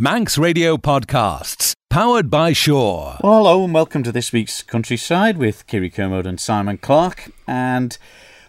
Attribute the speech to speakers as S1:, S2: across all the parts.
S1: Manx Radio Podcasts, powered by Sure.
S2: Well, hello and welcome to this week's Countryside with Kiri Kermode and Simon Clark. And,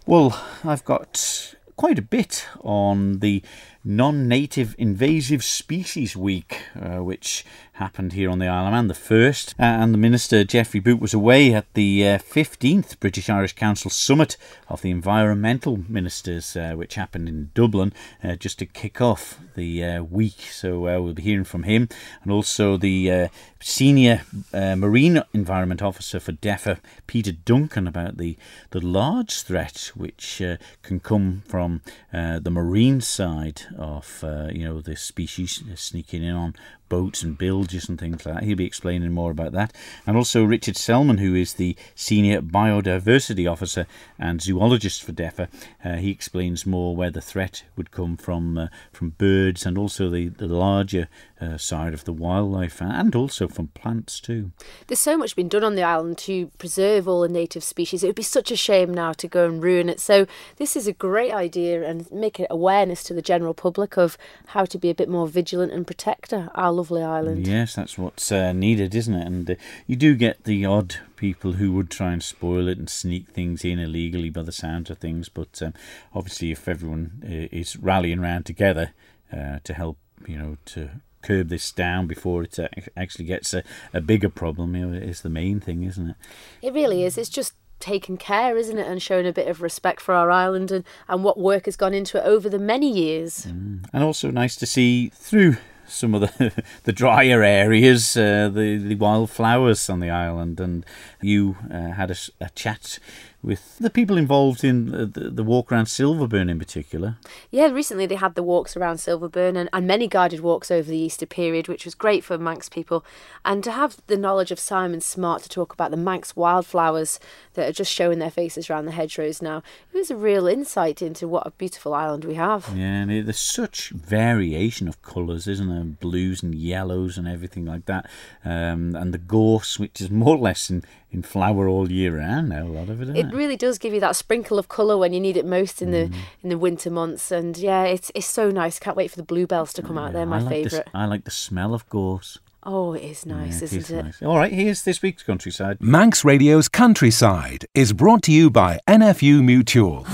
S2: well, I've got quite a bit on the non native invasive species week, uh, which happened here on the Isle of Man, the first. Uh, and the Minister, Geoffrey Boot, was away at the uh, 15th British Irish Council Summit of the Environmental Ministers, uh, which happened in Dublin, uh, just to kick off the uh, week. So we'll be hearing from him. And also the Senior Marine Environment Officer for DEFA, Peter Duncan, about the, the large threat which can come from the marine side of you know the species sneaking in on boats and bilges and things like that. He'll be explaining more about that. And also Richard Selman, who is the Senior Biodiversity Officer and Zoologist for DEFA. Uh, he explains more where the threat would come from uh, from birds and also the, the larger uh, side of the wildlife and also from plants too.
S3: There's so much been done on the island to preserve all the native species. It would be such a shame now to go and ruin it. So this is a great idea and make it awareness to the general public of how to be a bit more vigilant and protect our lovely island.
S2: Yes, that's what's uh, needed, isn't it? And uh, you do get the odd people who would try and spoil it and sneak things in illegally by the sound of things. But um, obviously, if everyone uh, is rallying around together uh, to help, you know, to curb this down before it uh, actually gets a, a bigger problem, you know, is the main thing, isn't it?
S3: It really is. It's just taken care, isn't it, and shown a bit of respect for our island and, and what work has gone into it over the many years.
S2: Mm. And also nice to see through some of the the drier areas, uh, the the wildflowers on the island, and you uh, had a, a, chat with the people involved in the, the, walk around Silverburn in particular.
S3: Yeah, recently they had the walks around Silverburn and, and many guided walks over the Easter period, which was great for Manx people. And to have the knowledge of Simon Smart to talk about the Manx wildflowers that are just showing their faces around the hedgerows now, it was a real insight into what a beautiful island we have.
S2: Yeah, and there's such variation of colours, isn't there? Blues and yellows and everything like that. Um, and the gorse, which is more or less in, in flower all year round now. A lot of it.
S3: It, it really does give you that sprinkle of colour when you need it most in mm. the in the winter months, and yeah, it's it's so nice. Can't wait for the bluebells to come out. They're my
S2: like
S3: favourite.
S2: The, I like the smell of gorse.
S3: Oh, it is nice, yeah, isn't it? Nice.
S2: All right, here's this week's countryside.
S1: Manx Radio's Countryside is brought to you by NFU Mutual.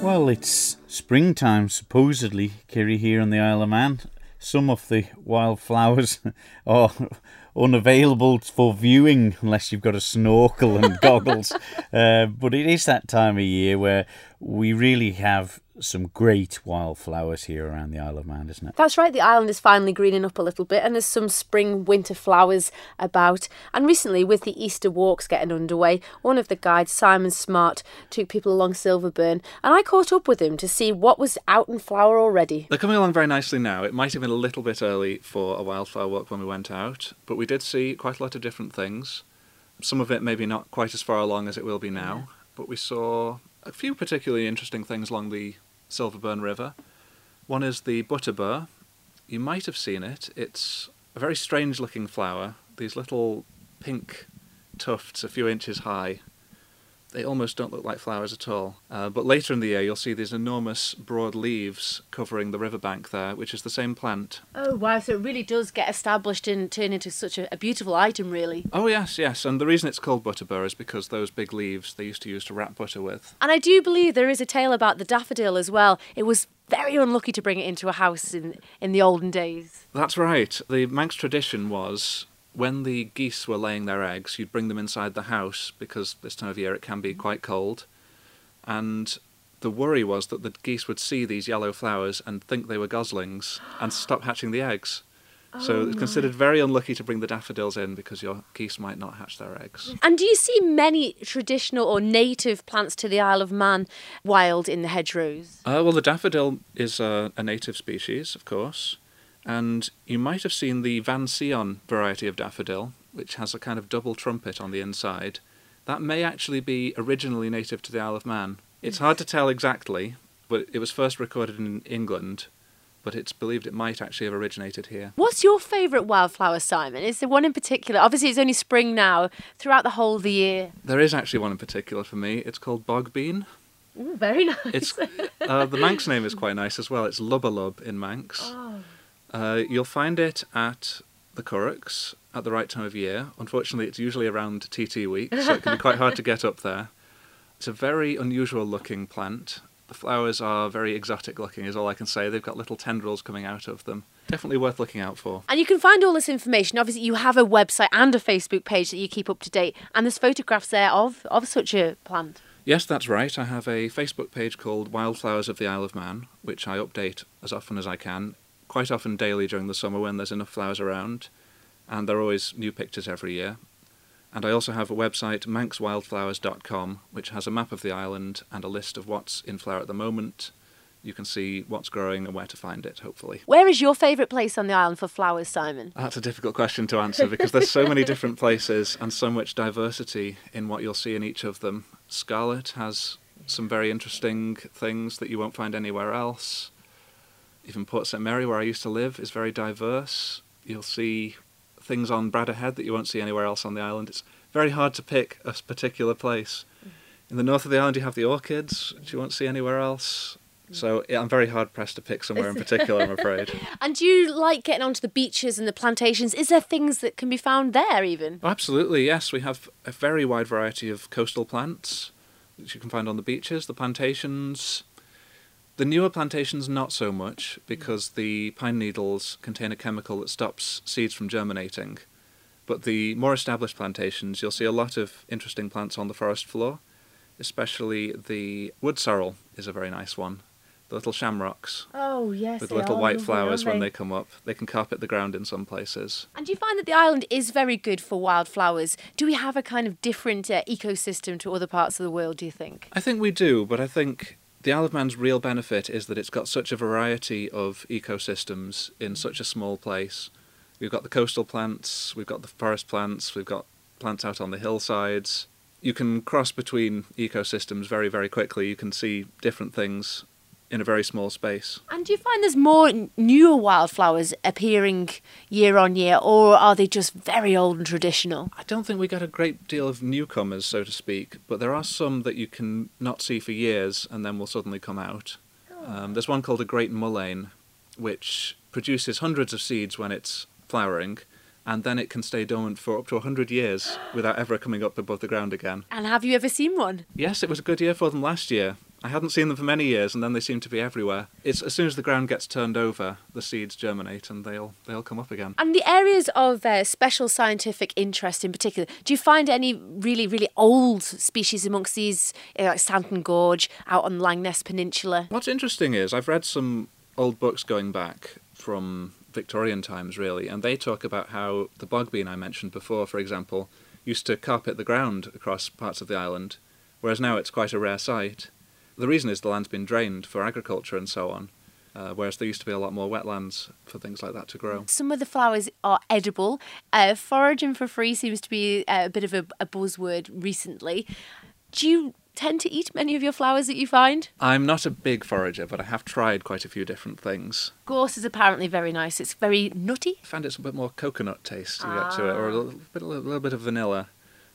S2: Well, it's springtime, supposedly, Kerry, here on the Isle of Man some of the wildflowers are unavailable for viewing unless you've got a snorkel and goggles. Uh, but it is that time of year where we really have some great wildflowers here around the Isle of Man, isn't it?
S3: That's right. The island is finally greening up a little bit, and there's some spring winter flowers about. And recently, with the Easter walks getting underway, one of the guides, Simon Smart, took people along Silverburn, and I caught up with him to see what was out in flower already.
S4: They're coming along very nicely now. It might have been a little bit early for a wildflower walk when we went out, but we did see quite a lot of different things. Some of it maybe not quite as far along as it will be now, yeah. but we saw a few particularly interesting things along the Silverburn River. One is the butterbur. You might have seen it. It's a very strange looking flower, these little pink tufts a few inches high. They almost don't look like flowers at all. Uh, but later in the year, you'll see these enormous broad leaves covering the riverbank there, which is the same plant.
S3: Oh, wow. So it really does get established and turn into such a, a beautiful item, really.
S4: Oh, yes, yes. And the reason it's called butterbur is because those big leaves they used to use to wrap butter with.
S3: And I do believe there is a tale about the daffodil as well. It was very unlucky to bring it into a house in, in the olden days.
S4: That's right. The Manx tradition was when the geese were laying their eggs, you'd bring them inside the house because this time of year it can be mm-hmm. quite cold. And the worry was that the geese would see these yellow flowers and think they were goslings and stop hatching the eggs. Oh so it's considered very unlucky to bring the daffodils in because your geese might not hatch their eggs. Mm.
S3: And do you see many traditional or native plants to the Isle of Man wild in the hedgerows?
S4: Uh, well, the daffodil is a, a native species, of course. And you might have seen the Van Sion variety of daffodil, which has a kind of double trumpet on the inside. That may actually be originally native to the Isle of Man. It's hard to tell exactly, but it was first recorded in England, but it's believed it might actually have originated here.
S3: What's your favourite wildflower, Simon? Is there one in particular? Obviously, it's only spring now, throughout the whole of the year.
S4: There is actually one in particular for me. It's called bogbean.
S3: Ooh, very nice.
S4: It's uh, the Manx name is quite nice as well. It's Lubberlub in Manx.
S3: oh.
S4: Uh, you'll find it at the Curraghs at the right time of year. Unfortunately, it's usually around TT week, so it can be quite hard to get up there. It's a very unusual looking plant. The flowers are very exotic looking, is all I can say. They've got little tendrils coming out of them. Definitely worth looking out for.
S3: And you can find all this information. Obviously, you have a website and a Facebook page that you keep up to date, and there's photographs there of, of such a plant.
S4: Yes, that's right. I have a Facebook page called Wildflowers of the Isle of Man, which I update as often as I can, quite often daily during the summer when there's enough flowers around, and there are always new pictures every year. And I also have a website, manxwildflowers.com, which has a map of the island and a list of what's in flower at the moment. You can see what's growing and where to find it, hopefully.
S3: Where is your favourite place on the island for flowers, Simon?
S4: That's a difficult question to answer because there's so many different places and so much diversity in what you'll see in each of them. Scarlett has some very interesting things that you won't find anywhere else. Even Port St Mary, where I used to live, is very diverse. You'll see things on Bradda Head that you won't see anywhere else on the island. It's very hard to pick a particular place. In the north of the island, you have the orchids, which you won't see anywhere else. So yeah, I'm very hard pressed to pick somewhere in particular, I'm afraid.
S3: And do you like getting onto the beaches and the plantations? Is there things that can be found there even?
S4: Oh, absolutely, yes. We have a very wide variety of coastal plants, which you can find on the beaches, the plantations. The newer plantations, not so much, because the pine needles contain a chemical that stops seeds from germinating. But the more established plantations, you'll see a lot of interesting plants on the forest floor, especially the wood sorrel is a very nice one. The little shamrocks
S3: Oh yes,
S4: with little white flowers when they come up. They can carpet the ground in some places.
S3: And do you find that the island is very good for wildflowers? Do we have a kind of different uh, ecosystem to other parts of the world? Do you think?
S4: I think we do, but I think the Isle of Man's real benefit is that it's got such a variety of ecosystems in such a small place. We've got the coastal plants, we've got the forest plants, we've got plants out on the hillsides. You can cross between ecosystems very, very quickly. You can see different things in a very small space.
S3: And do you find there's more newer wildflowers appearing year on year, or are they just very old and traditional?
S4: I don't think we get a great deal of newcomers, so to speak, but there are some that you can not see for years and then will suddenly come out. Um, there's one called a great mullein, which produces hundreds of seeds when it's flowering, and then it can stay dormant for up to 100 years without ever coming up above the ground again.
S3: And have you ever seen one?
S4: Yes, it was a good year for them last year. I hadn't seen them for many years, and then they seem to be everywhere. It's as soon as the ground gets turned over, the seeds germinate and they'll they'll come up again.
S3: And the areas of uh, special scientific interest in particular, do you find any really, really old species amongst these, uh, like Santon Gorge out on Langness Peninsula?
S4: What's interesting is I've read some old books going back from Victorian times, really, and they talk about how the bogbean I mentioned before, for example, used to carpet the ground across parts of the island, whereas now it's quite a rare sight. The reason is the land's been drained for agriculture and so on, uh, whereas there used to be a lot more wetlands for things like that to grow.
S3: Some of the flowers are edible. Uh, foraging for free seems to be uh, a bit of a, a buzzword recently. Do you tend to eat many of your flowers that you find?
S4: I'm not a big forager, but I have tried quite a few different things.
S3: Gorse is apparently very nice. It's very nutty.
S4: I found it's a bit more coconut taste to get to it, or a little bit, a little bit of vanilla.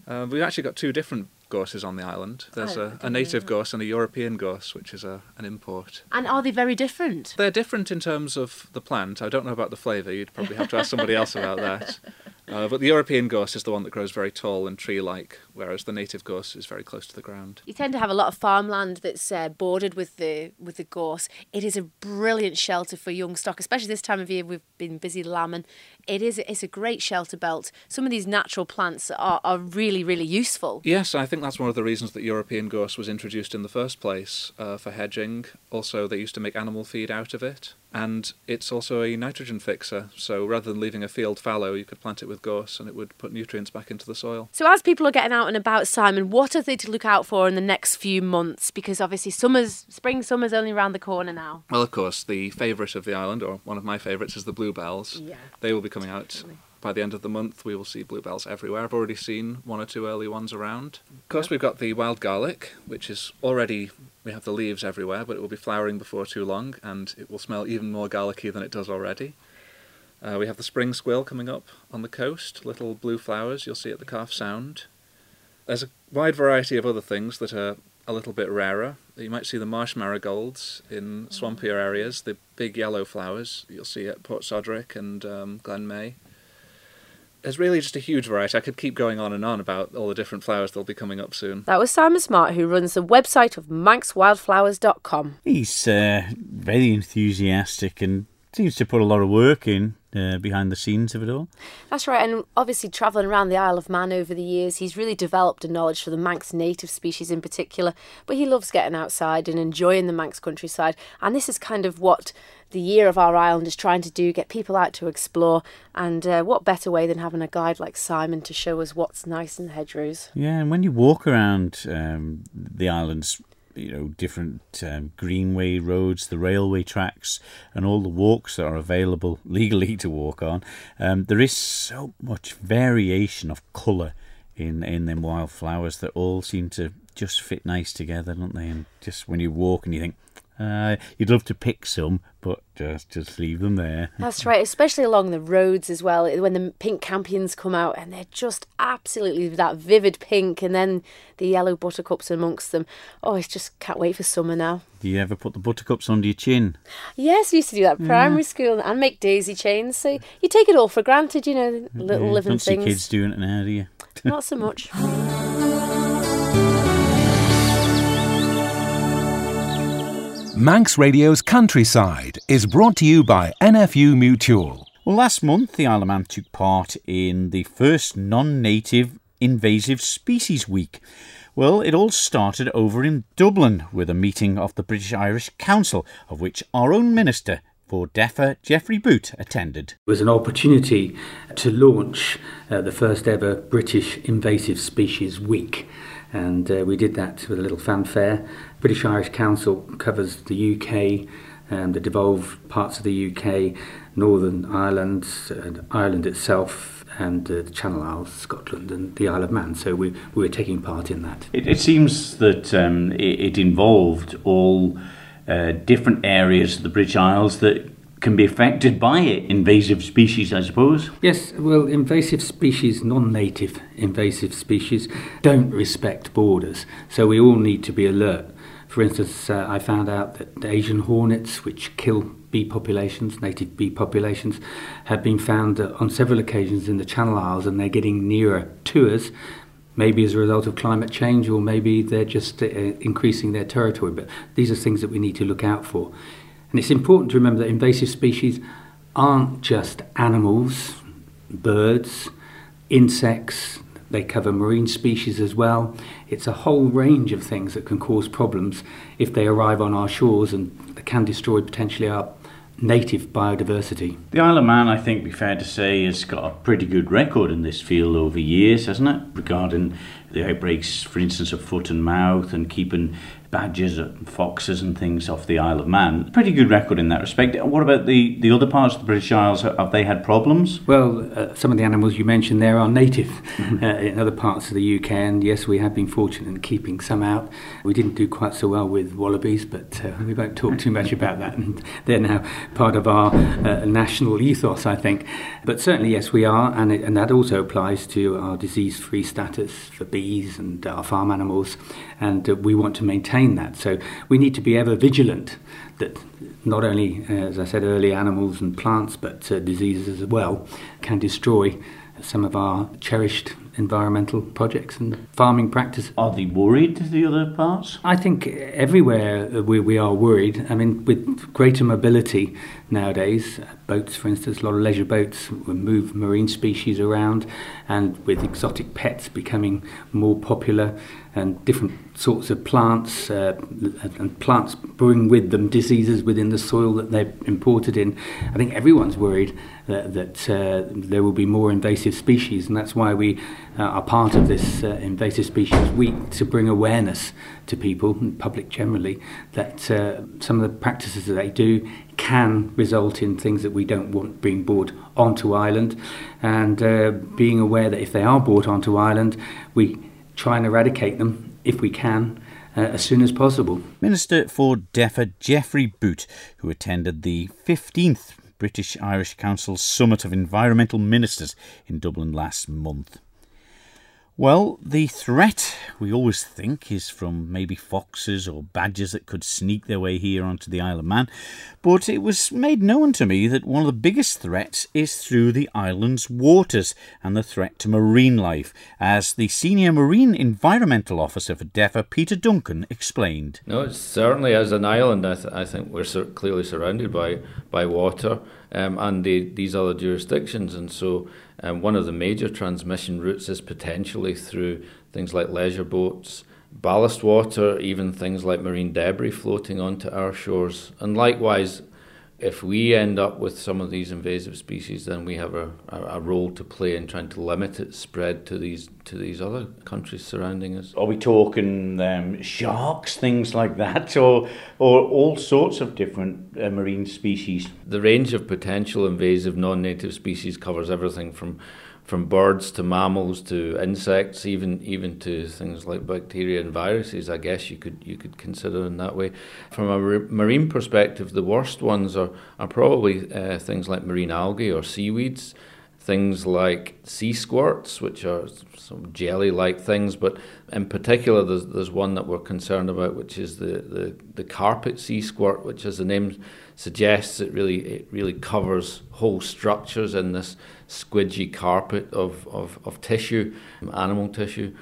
S4: Uh, we've actually got two different gorses on the island. There's
S3: Oh,
S4: a, a native gorse and a European gorse, which is a, an import.
S3: And are they very different?
S4: They're different in terms of the plant. I don't know about the flavour. You'd probably have to ask somebody else about that. Uh, but the European gorse is the one that grows very tall and tree-like, whereas the native gorse is very close to the ground.
S3: You tend to have a lot of farmland that's uh, bordered with the with the gorse. It is a brilliant shelter for young stock, especially this time of year. We've been busy lambing. It is it's a great shelter belt. Some of these natural plants are, are really really useful.
S4: Yes, I think that's one of the reasons that European gorse was introduced in the first place uh, for hedging. Also, they used to make animal feed out of it, and it's also a nitrogen fixer. So rather than leaving a field fallow, you could plant it with gorse, and it would put nutrients back into the soil.
S3: So as people are getting out and about, Simon, what are they to look out for in the next few months? Because obviously summer's spring summer's only around the corner now.
S4: Well, of course, the favourite of the island, or one of my favourites, is the bluebells.
S3: Yeah.
S4: They will be coming out by the end of the month. We will see bluebells everywhere. I've already seen one or two early ones around. Of course, we've got the wild garlic, which is already we have the leaves everywhere, but it will be flowering before too long, and it will smell even more garlicky than it does already. Uh, we have the spring squill coming up on the coast, little blue flowers you'll see at the Calf Sound. There's a wide variety of other things that are a little bit rarer. You might see the marsh marigolds in swampier areas, the big yellow flowers you'll see at Port Soderick and um, Glen Maye. There's really just a huge variety. I could keep going on and on about all the different flowers that'll be coming up soon.
S3: That was Simon Smart, who runs the website of manxwildflowers.com.
S2: He's uh, very enthusiastic and seems to put a lot of work in uh, behind the scenes of it all.
S3: That's right, and obviously travelling around the Isle of Man over the years, he's really developed a knowledge for the Manx native species in particular. But he loves getting outside and enjoying the Manx countryside, and this is kind of what the year of our island is trying to do get people out to explore. And uh, what better way than having a guide like Simon to show us what's nice in the hedgerows?
S2: Yeah, and when you walk around um, the islands, you know, different um, greenway roads, the railway tracks, and all the walks that are available legally to walk on. Um, there is so much variation of colour in in them wildflowers that all seem to just fit nice together, don't they? And just when you walk and you think, uh, you'd love to pick some, but just just leave them there.
S3: That's right, especially along the roads as well. When the pink campions come out, and they're just absolutely that vivid pink, and then the yellow buttercups amongst them. Oh, I just can't wait for summer now.
S2: Do you ever put the buttercups under your chin?
S3: Yes, we used to do that at primary school and make daisy chains. So you take it all for granted, you know, little
S2: Yeah,
S3: living
S2: don't see
S3: things.
S2: kids doing it now, do you?
S3: Not so much.
S1: Manx Radio's Countryside is brought to you by NFU Mutual.
S2: Well, last month, the Isle of Man took part in the first non native invasive species week. Well, it all started over in Dublin with a meeting of the British Irish Council, of which our own Minister for DEFA, Geoffrey Boot, attended.
S5: It was an opportunity to launch uh, the first ever British Invasive Species Week. And uh, we did that with a little fanfare. British Irish Council covers the UK, um, the devolved parts of the UK, Northern Ireland, uh, Ireland itself, and uh, the Channel Isles, Scotland, and the Isle of Man. So we, we were taking part in that.
S6: It, it seems that um, it, it involved all uh, different areas of the British Isles that can be affected by it. Invasive species, I suppose.
S5: Yes, well, invasive species, non native invasive species, don't respect borders. So we all need to be alert. For instance, uh, I found out that Asian hornets, which kill bee populations, native bee populations, have been found uh, on several occasions in the Channel Isles and they're getting nearer to us. Maybe as a result of climate change, or maybe they're just uh, increasing their territory. But these are things that we need to look out for. And it's important to remember that invasive species aren't just animals, birds, insects, they cover marine species as well. It's a whole range of things that can cause problems if they arrive on our shores and can destroy potentially our native biodiversity.
S6: The Isle of Man, I think, be fair to say, has got a pretty good record in this field over years, hasn't it? Regarding the outbreaks, for instance, of foot and mouth and keeping badgers and foxes and things off the Isle of Man. Pretty good record in that respect. What about the, the other parts of the British Isles? Have they had problems?
S5: Well, uh, some of the animals you mentioned there are native uh, in other parts of the UK, and yes, we have been fortunate in keeping some out. We didn't do quite so well with wallabies, but uh, we won't talk too much about that. And they're now part of our uh, national ethos, I think. But certainly, yes, we are, and, it, and that also applies to our disease-free status for bees and our farm animals, and uh, we want to maintain that. So we need to be ever vigilant that not only, uh, as I said earlier, animals and plants, but uh, diseases as well can destroy some of our cherished environmental projects and farming practices.
S6: Are they worried, the other parts?
S5: I think everywhere we, we are worried. I mean, with greater mobility nowadays, boats, for instance, a lot of leisure boats move marine species around, and with exotic pets becoming more popular, and different sorts of plants, uh, and plants bring with them diseases within the soil that they're imported in. I think everyone's worried that, that uh, there will be more invasive species, and that's why we uh, are part of this uh, invasive species week to bring awareness to people and public generally that uh, some of the practices that they do can result in things that we don't want being brought onto Ireland, and uh, being aware that if they are brought onto Ireland, we try and eradicate them if we can. Uh, as soon as possible.
S2: Minister for DEFA Geoffrey Boot, who attended the 15th British Irish Council Summit of Environmental Ministers in Dublin last month. Well, the threat we always think is from maybe foxes or badgers that could sneak their way here onto the Isle of Man, but it was made known to me that one of the biggest threats is through the island's waters and the threat to marine life, as the senior marine environmental officer for DEFA, Peter Duncan, explained.
S7: No, certainly as an island, I, th- I think we're sur- clearly surrounded by, by water um, and the, these other jurisdictions, and so um, one of the major transmission routes is potentially through things like leisure boats, ballast water, even things like marine debris floating onto our shores. And likewise, if we end up with some of these invasive species, then we have a, a, role to play in trying to limit its spread to these to these other countries surrounding us.
S6: Are we talking um, sharks, things like that, or or all sorts of different uh, marine species?
S7: The range of potential invasive non-native species covers everything from from birds to mammals to insects, even even to things like bacteria and viruses. I guess you could you could consider in that way. From a marine perspective, the worst ones are are probably uh, things like marine algae or seaweeds, things like sea squirts, which are some jelly-like things. But in particular, there's there's one that we're concerned about, which is the the, the carpet sea squirt, which, as the name suggests, it really it really covers whole structures in this squidgy carpet of, of, of tissue, animal tissue,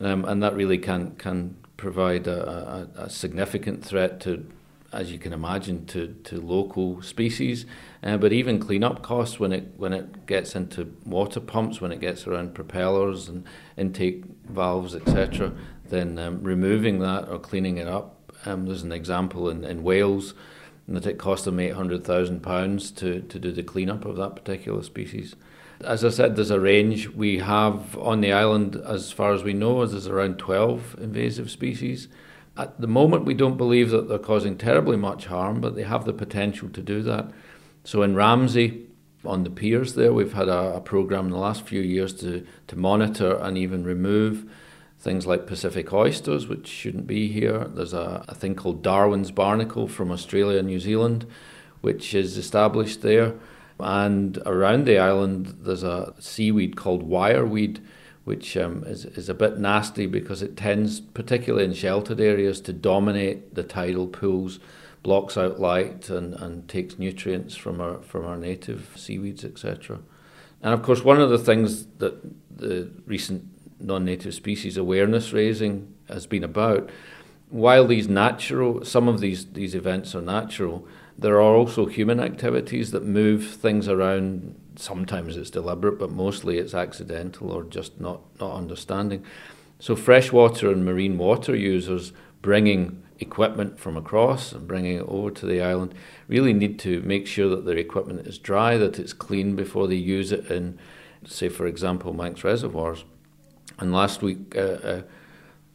S7: um, and that really can can provide a, a, a, significant threat to, as you can imagine, to, to local species. Uh, but even cleanup costs when it when it gets into water pumps, when it gets around propellers and intake valves, etc. Then um, removing that or cleaning it up. Um, there's an example in, in Wales that it cost them eight hundred thousand pounds to to do the cleanup of that particular species. As I said, there's a range. We have on the island, as far as we know, there's around 12 invasive species. At the moment, we don't believe that they're causing terribly much harm, but they have the potential to do that. So in Ramsey, on the piers there, we've had a, a program in the last few years to, to monitor and even remove things like Pacific oysters, which shouldn't be here. There's a, a thing called Darwin's barnacle from Australia and New Zealand, which is established there. And around the island, there's a seaweed called wireweed, which um, is, is a bit nasty because it tends, particularly in sheltered areas, to dominate the tidal pools, blocks out light, and, and takes nutrients from our, from our native seaweeds, etc. And of course, one of the things that the recent non native species awareness raising has been about, while these natural, some of these, these events are natural, there are also human activities that move things around. Sometimes it's deliberate, but mostly it's accidental or just not, not understanding. So, freshwater and marine water users bringing equipment from across and bringing it over to the island really need to make sure that their equipment is dry, that it's clean before they use it in, say, for example, Manx reservoirs. And last week, uh, uh,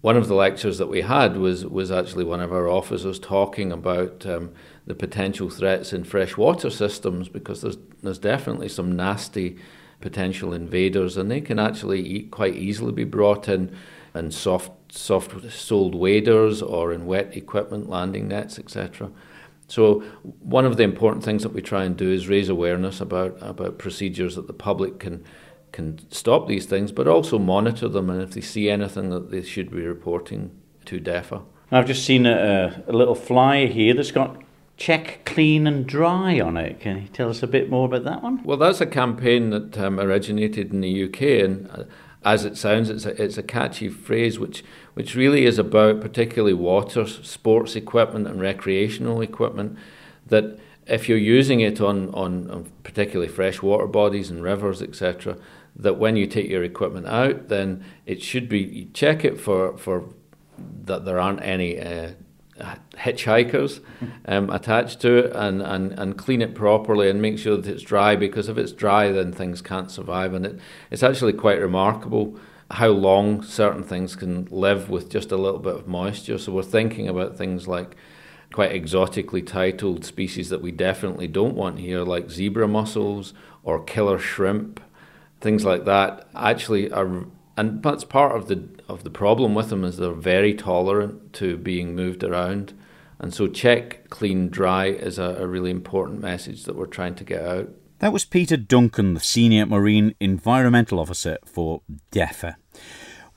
S7: one of the lectures that we had was was actually one of our officers talking about um, the potential threats in freshwater systems because there's there's definitely some nasty potential invaders and they can actually quite easily be brought in in soft soft soled waders or in wet equipment landing nets etc. So one of the important things that we try and do is raise awareness about about procedures that the public can can stop these things, but also monitor them, and if they see anything that they should be reporting to DEFRA.
S6: I've just seen a, a little flyer here that's got check clean and dry on it. Can you tell us a bit more about that one?
S7: Well, that's a campaign that um, originated in the UK, and uh, as it sounds, it's a, it's a catchy phrase which, which really is about particularly water, sports equipment, and recreational equipment that if you're using it on, on, on particularly freshwater bodies and rivers, etc., that when you take your equipment out, then it should be check it for for that there aren't any uh, hitchhikers um, attached to it, and, and and clean it properly and make sure that it's dry. Because if it's dry, then things can't survive, and it it's actually quite remarkable how long certain things can live with just a little bit of moisture. So we're thinking about things like quite exotically titled species that we definitely don't want here, like zebra mussels or killer shrimp things like that actually are and that's part of the of the problem with them is they're very tolerant to being moved around. And so check clean dry is a, a really important message that we're trying to get out.
S2: That was peter duncan the senior marine environmental officer for DEFA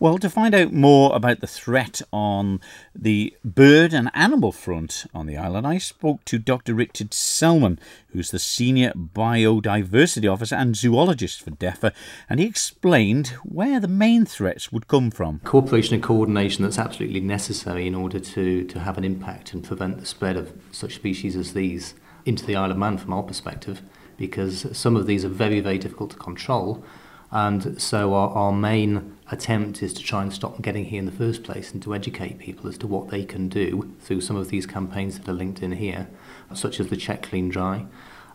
S2: Well, to find out more about the threat on the bird and animal front on the island, I spoke to Dr. Richard Selman, who's the Senior Biodiversity Officer and Zoologist for DEFA, and he explained where the main threats would come from.
S8: Cooperation and coordination that's absolutely necessary in order to, to have an impact and prevent the spread of such species as these into the Isle of Man from our perspective, because some of these are very, very difficult to control. And so our, our main attempt is to try and stop them getting here in the first place and to educate people as to what they can do through some of these campaigns that are linked in here, such as the Check Clean Dry,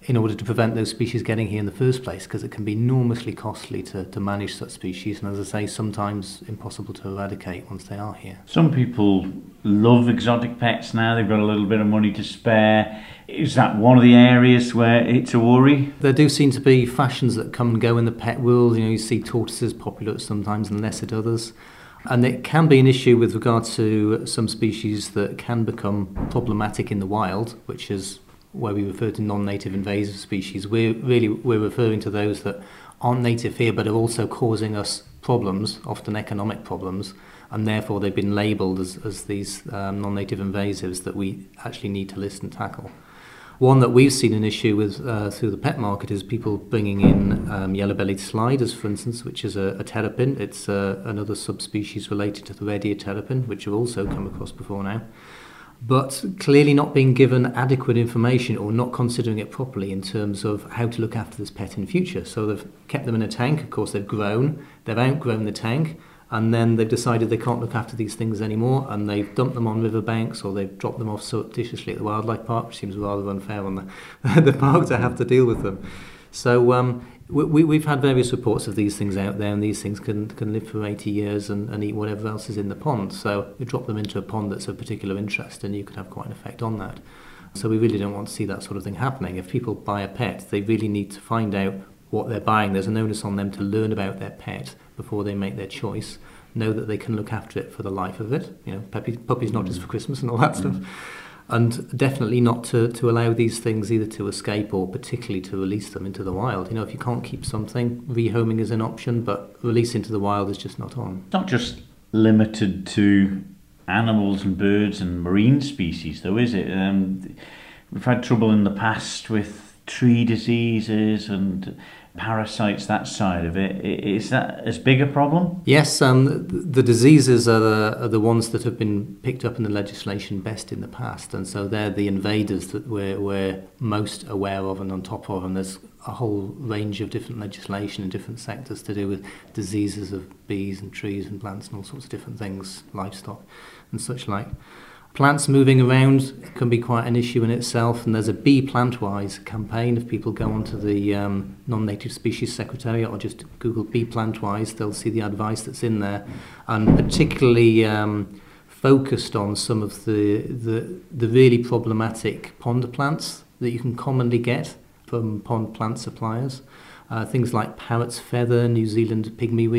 S8: in order to prevent those species getting here in the first place because it can be enormously costly to, to manage such species and as I say sometimes impossible to eradicate once they are here.
S6: Some people love exotic pets now, they've got a little bit of money to spare. Is that one of the areas where it's a worry?
S8: There do seem to be fashions that come and go in the pet world. You know, you see tortoises popular sometimes and less at others. And it can be an issue with regard to some species that can become problematic in the wild, which is where we refer to non-native invasive species. We're really we're referring to those that aren't native here but are also causing us problems, often economic problems, and therefore they've been labelled as, as these um, non-native invasives that we actually need to list and tackle. One that we've seen an issue with uh, through the pet market is people bringing in um, yellow-bellied sliders, for instance, which is a, a terrapin. It's uh, another subspecies related to the red-eared terrapin, which we've also come across before now. But clearly not being given adequate information or not considering it properly in terms of how to look after this pet in future. So they've kept them in a tank. Of course, they've grown. They've outgrown the tank and then they've decided they can't look after these things anymore and they've dumped them on riverbanks or they've dropped them off surreptitiously at the wildlife park, which seems rather unfair on the, the park to have to deal with them. So um, we, we've had various reports of these things out there, and these things can, can live for 80 years and, and eat whatever else is in the pond. So you drop them into a pond that's of particular interest, and you could have quite an effect on that. So we really don't want to see that sort of thing happening. If people buy a pet, they really need to find out what they're buying. There's an onus on them to learn about their pet before they make their choice. Know that they can look after it for the life of it. You know, puppy, puppy's not just for Christmas and all that mm. stuff. And definitely not to, to allow these things either to escape or particularly to release them into the wild. You know, if you can't keep something, rehoming is an option, but release into the wild is just not on.
S6: Not just limited to animals and birds and marine species, though, is it? Um, we've had trouble in the past with tree diseases and parasites, that side of it. Is that as big a problem?
S8: Yes, um, the diseases are the, are the ones that have been picked up in the legislation best in the past, and so they're the invaders that we're, we're most aware of and on top of, and there's a whole range of different legislation in different sectors to do with diseases of bees and trees and plants and all sorts of different things, livestock and such like. Plants moving around can be quite an issue in itself, and there's a Be Plant Wise campaign. If people go onto the um, Non-Native Species Secretariat or just Google Be Plant Wise, they'll see the advice that's in there, and particularly um, focused on some of the, the, the really problematic pond plants that you can commonly get from pond plant suppliers. Uh, things like parrot's feather, New Zealand pygmy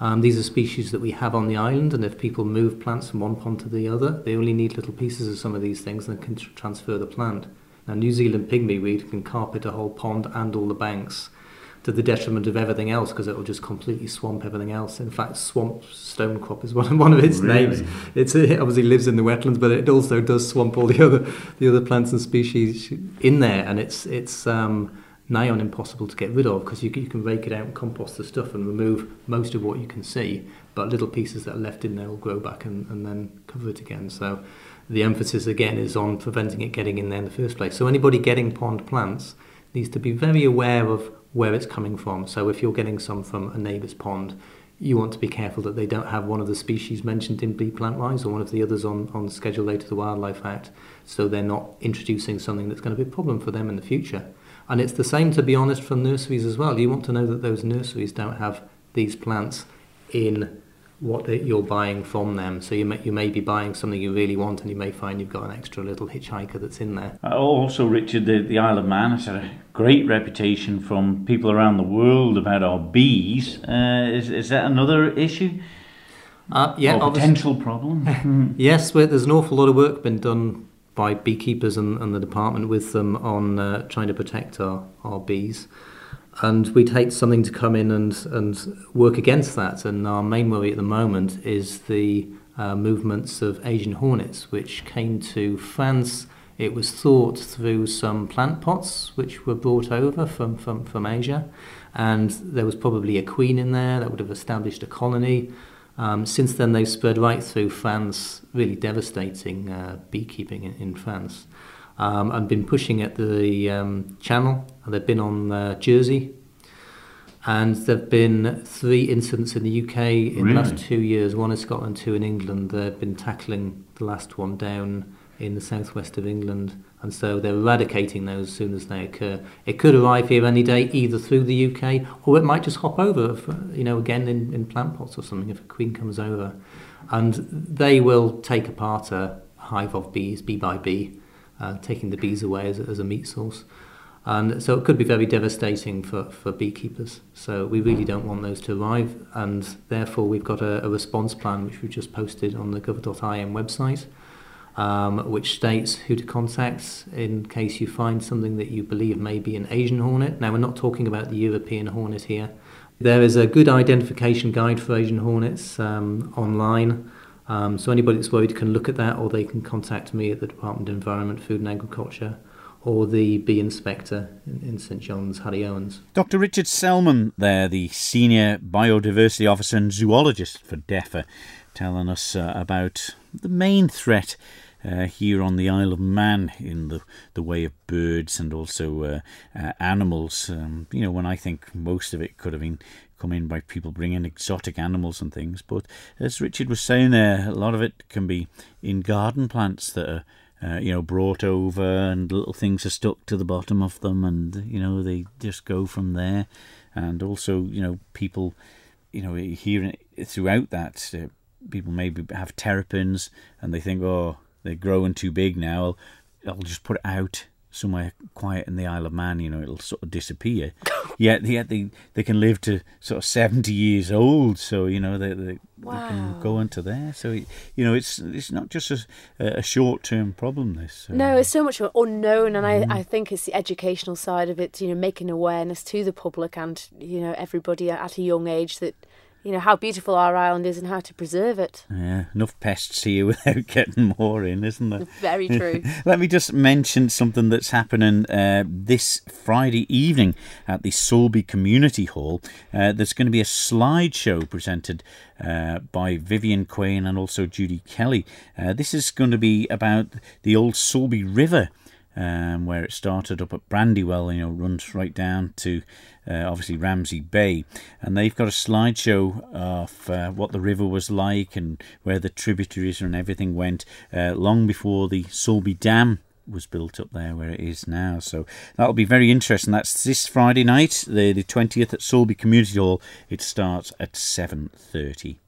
S8: um, these are species that we have on the island, and if people move plants from one pond to the other, they only need little pieces of some of these things and can tr- transfer the plant. Now, New Zealand pygmy weed can carpet a whole pond and all the banks to the detriment of everything else because it will just completely swamp everything else. In fact, swamp stonecrop is one, one of its really? names. It's, it obviously lives in the wetlands, but it also does swamp all the other the other plants and species in there, and it's it's um, nigh on impossible to get rid of because you, you can rake it out and compost the stuff and remove most of what you can see, but little pieces that are left in there will grow back and, and then cover it again. So the emphasis again is on preventing it getting in there in the first place. So anybody getting pond plants needs to be very aware of where it's coming from. So if you're getting some from a neighbour's pond, you want to be careful that they don't have one of the species mentioned in Be Plant Wise or one of the others on, on Schedule A to the Wildlife Act, so they're not introducing something that's going to be a problem for them in the future. And it's the same, to be honest, for nurseries as well. You want to know that those nurseries don't have these plants in what they, you're buying from them. So you may, you may be buying something you really want, and you may find you've got an extra little hitchhiker that's in there.
S6: Uh, also, Richard, the, the Isle of Man has a great reputation from people around the world about our bees. Uh, is, is that another issue?
S8: Uh, yeah,
S6: or potential problem.
S8: yes, well, there's an awful lot of work been done by beekeepers and, and the department with them on uh, trying to protect our, our bees. and we'd hate something to come in and, and work against that. And our main worry at the moment is the uh, movements of Asian hornets, which came to France. It was thought through some plant pots which were brought over from, from, from Asia, and there was probably a queen in there that would have established a colony. Um, since then, they've spread right through France, really devastating uh, beekeeping in, in France um, and been pushing at the um, channel. They've been on uh, Jersey, and there've been three incidents in the UK in really? the last two years. One in Scotland, two in England. They've been tackling the last one down in the southwest of England, and so they're eradicating those as soon as they occur. It could arrive here any day, either through the UK, or it might just hop over, for, you know, again in, in plant pots or something if a queen comes over. And they will take apart a hive of bees, bee by bee, uh, taking the bees away as, as a meat source. And so it could be very devastating for, for beekeepers. So we really don't want those to arrive, and therefore we've got a, a response plan which we've just posted on the gov.im website. Um, which states who to contact in case you find something that you believe may be an Asian hornet. Now, we're not talking about the European hornet here. There is a good identification guide for Asian hornets um, online. Um, so anybody that's worried can look at that, or they can contact me at the Department of Environment, Food and Agriculture, or the bee inspector in, St John's, Harry Owens.
S2: Dr. Richard Selman, there, the senior biodiversity officer and zoologist for DEFA, telling us uh, about the main threat. Uh, here on the Isle of Man, in the, the way of birds and also uh, uh animals. Um, you know, when I think most of it could have been come in by people bringing exotic animals and things. But as Richard was saying there, a lot of it can be in garden plants that are. Uh, you know, brought over and little things are stuck to the bottom of them, and you know they just go from there. And also, you know, people, you know, hearing throughout that, uh, people maybe have terrapins and they think, oh, they're growing too big now. I'll, I'll just put it out somewhere quiet in the Isle of Man, you know, it'll sort of disappear. yet, yet they, they can live to sort of 70 years old, so, you know, they, they, wow. they can go into there. So, you know, it's it's not just a, a short term problem, this.
S3: So. No, it's so much unknown, and mm. I, I think it's the educational side of it, you know, making awareness to the public and, you know, everybody at a young age that you know how beautiful our island is and how to preserve it.
S2: Yeah, enough pests here without getting more in, isn't there?
S3: Very true.
S2: Let me just mention something that's happening uh, this Friday evening at the Sulby Community Hall. Uh, there's going to be a slideshow presented uh, by Vivian Quain and also Judy Kelly. Uh, this is going to be about the old Sulby River. Um, where it started up at Brandywell, you know, runs right down to uh, obviously Ramsey Bay, and they've got a slideshow of uh, what the river was like and where the tributaries and everything went uh, long before the Sulby Dam was built up there where it is now. So that'll be very interesting. That's this Friday night, the the twentieth at Sulby Community Hall. It starts at seven thirty.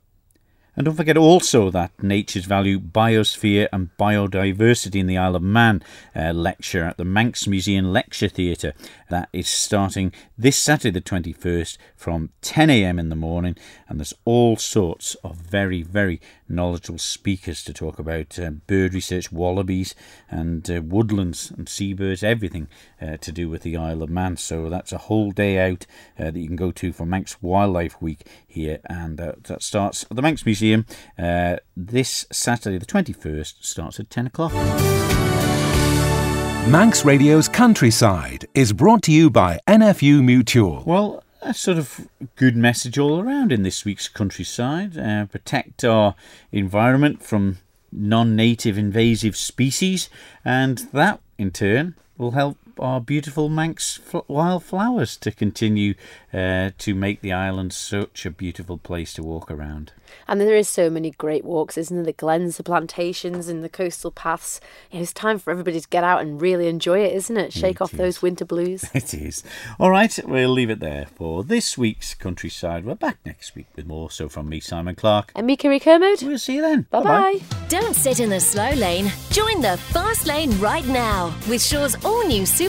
S2: And don't forget also that Nature's Value, Biosphere and Biodiversity in the Isle of Man uh, lecture at the Manx Museum Lecture Theatre. That is starting this Saturday, the 21st, from 10am in the morning. And there's all sorts of very, very knowledgeable speakers to talk about uh, bird research, wallabies, and uh, woodlands and seabirds, everything uh, to do with the Isle of Man. So that's a whole day out uh, that you can go to for Manx Wildlife Week here. And uh, that starts at the Manx Museum. Uh, this Saturday, the 21st, starts at 10 o'clock.
S1: Manx Radio's Countryside is brought to you by NFU Mutual.
S2: Well, a sort of good message all around in this week's countryside. Uh, protect our environment from non native invasive species, and that in turn will help our beautiful Manx wildflowers to continue uh, to make the island such a beautiful place to walk around.
S3: And there is so many great walks, isn't there? The glens, the plantations, and the coastal paths. It's time for everybody to get out and really enjoy it, isn't it? Shake it off is. those winter blues.
S2: It is. All right, we'll leave it there for this week's countryside. We're back next week with more. So from me, Simon Clark.
S3: And me, Kiri Kermode.
S2: We'll see you then.
S3: Bye bye.
S9: Don't sit in the slow lane. Join the fast lane right now with Sure's all new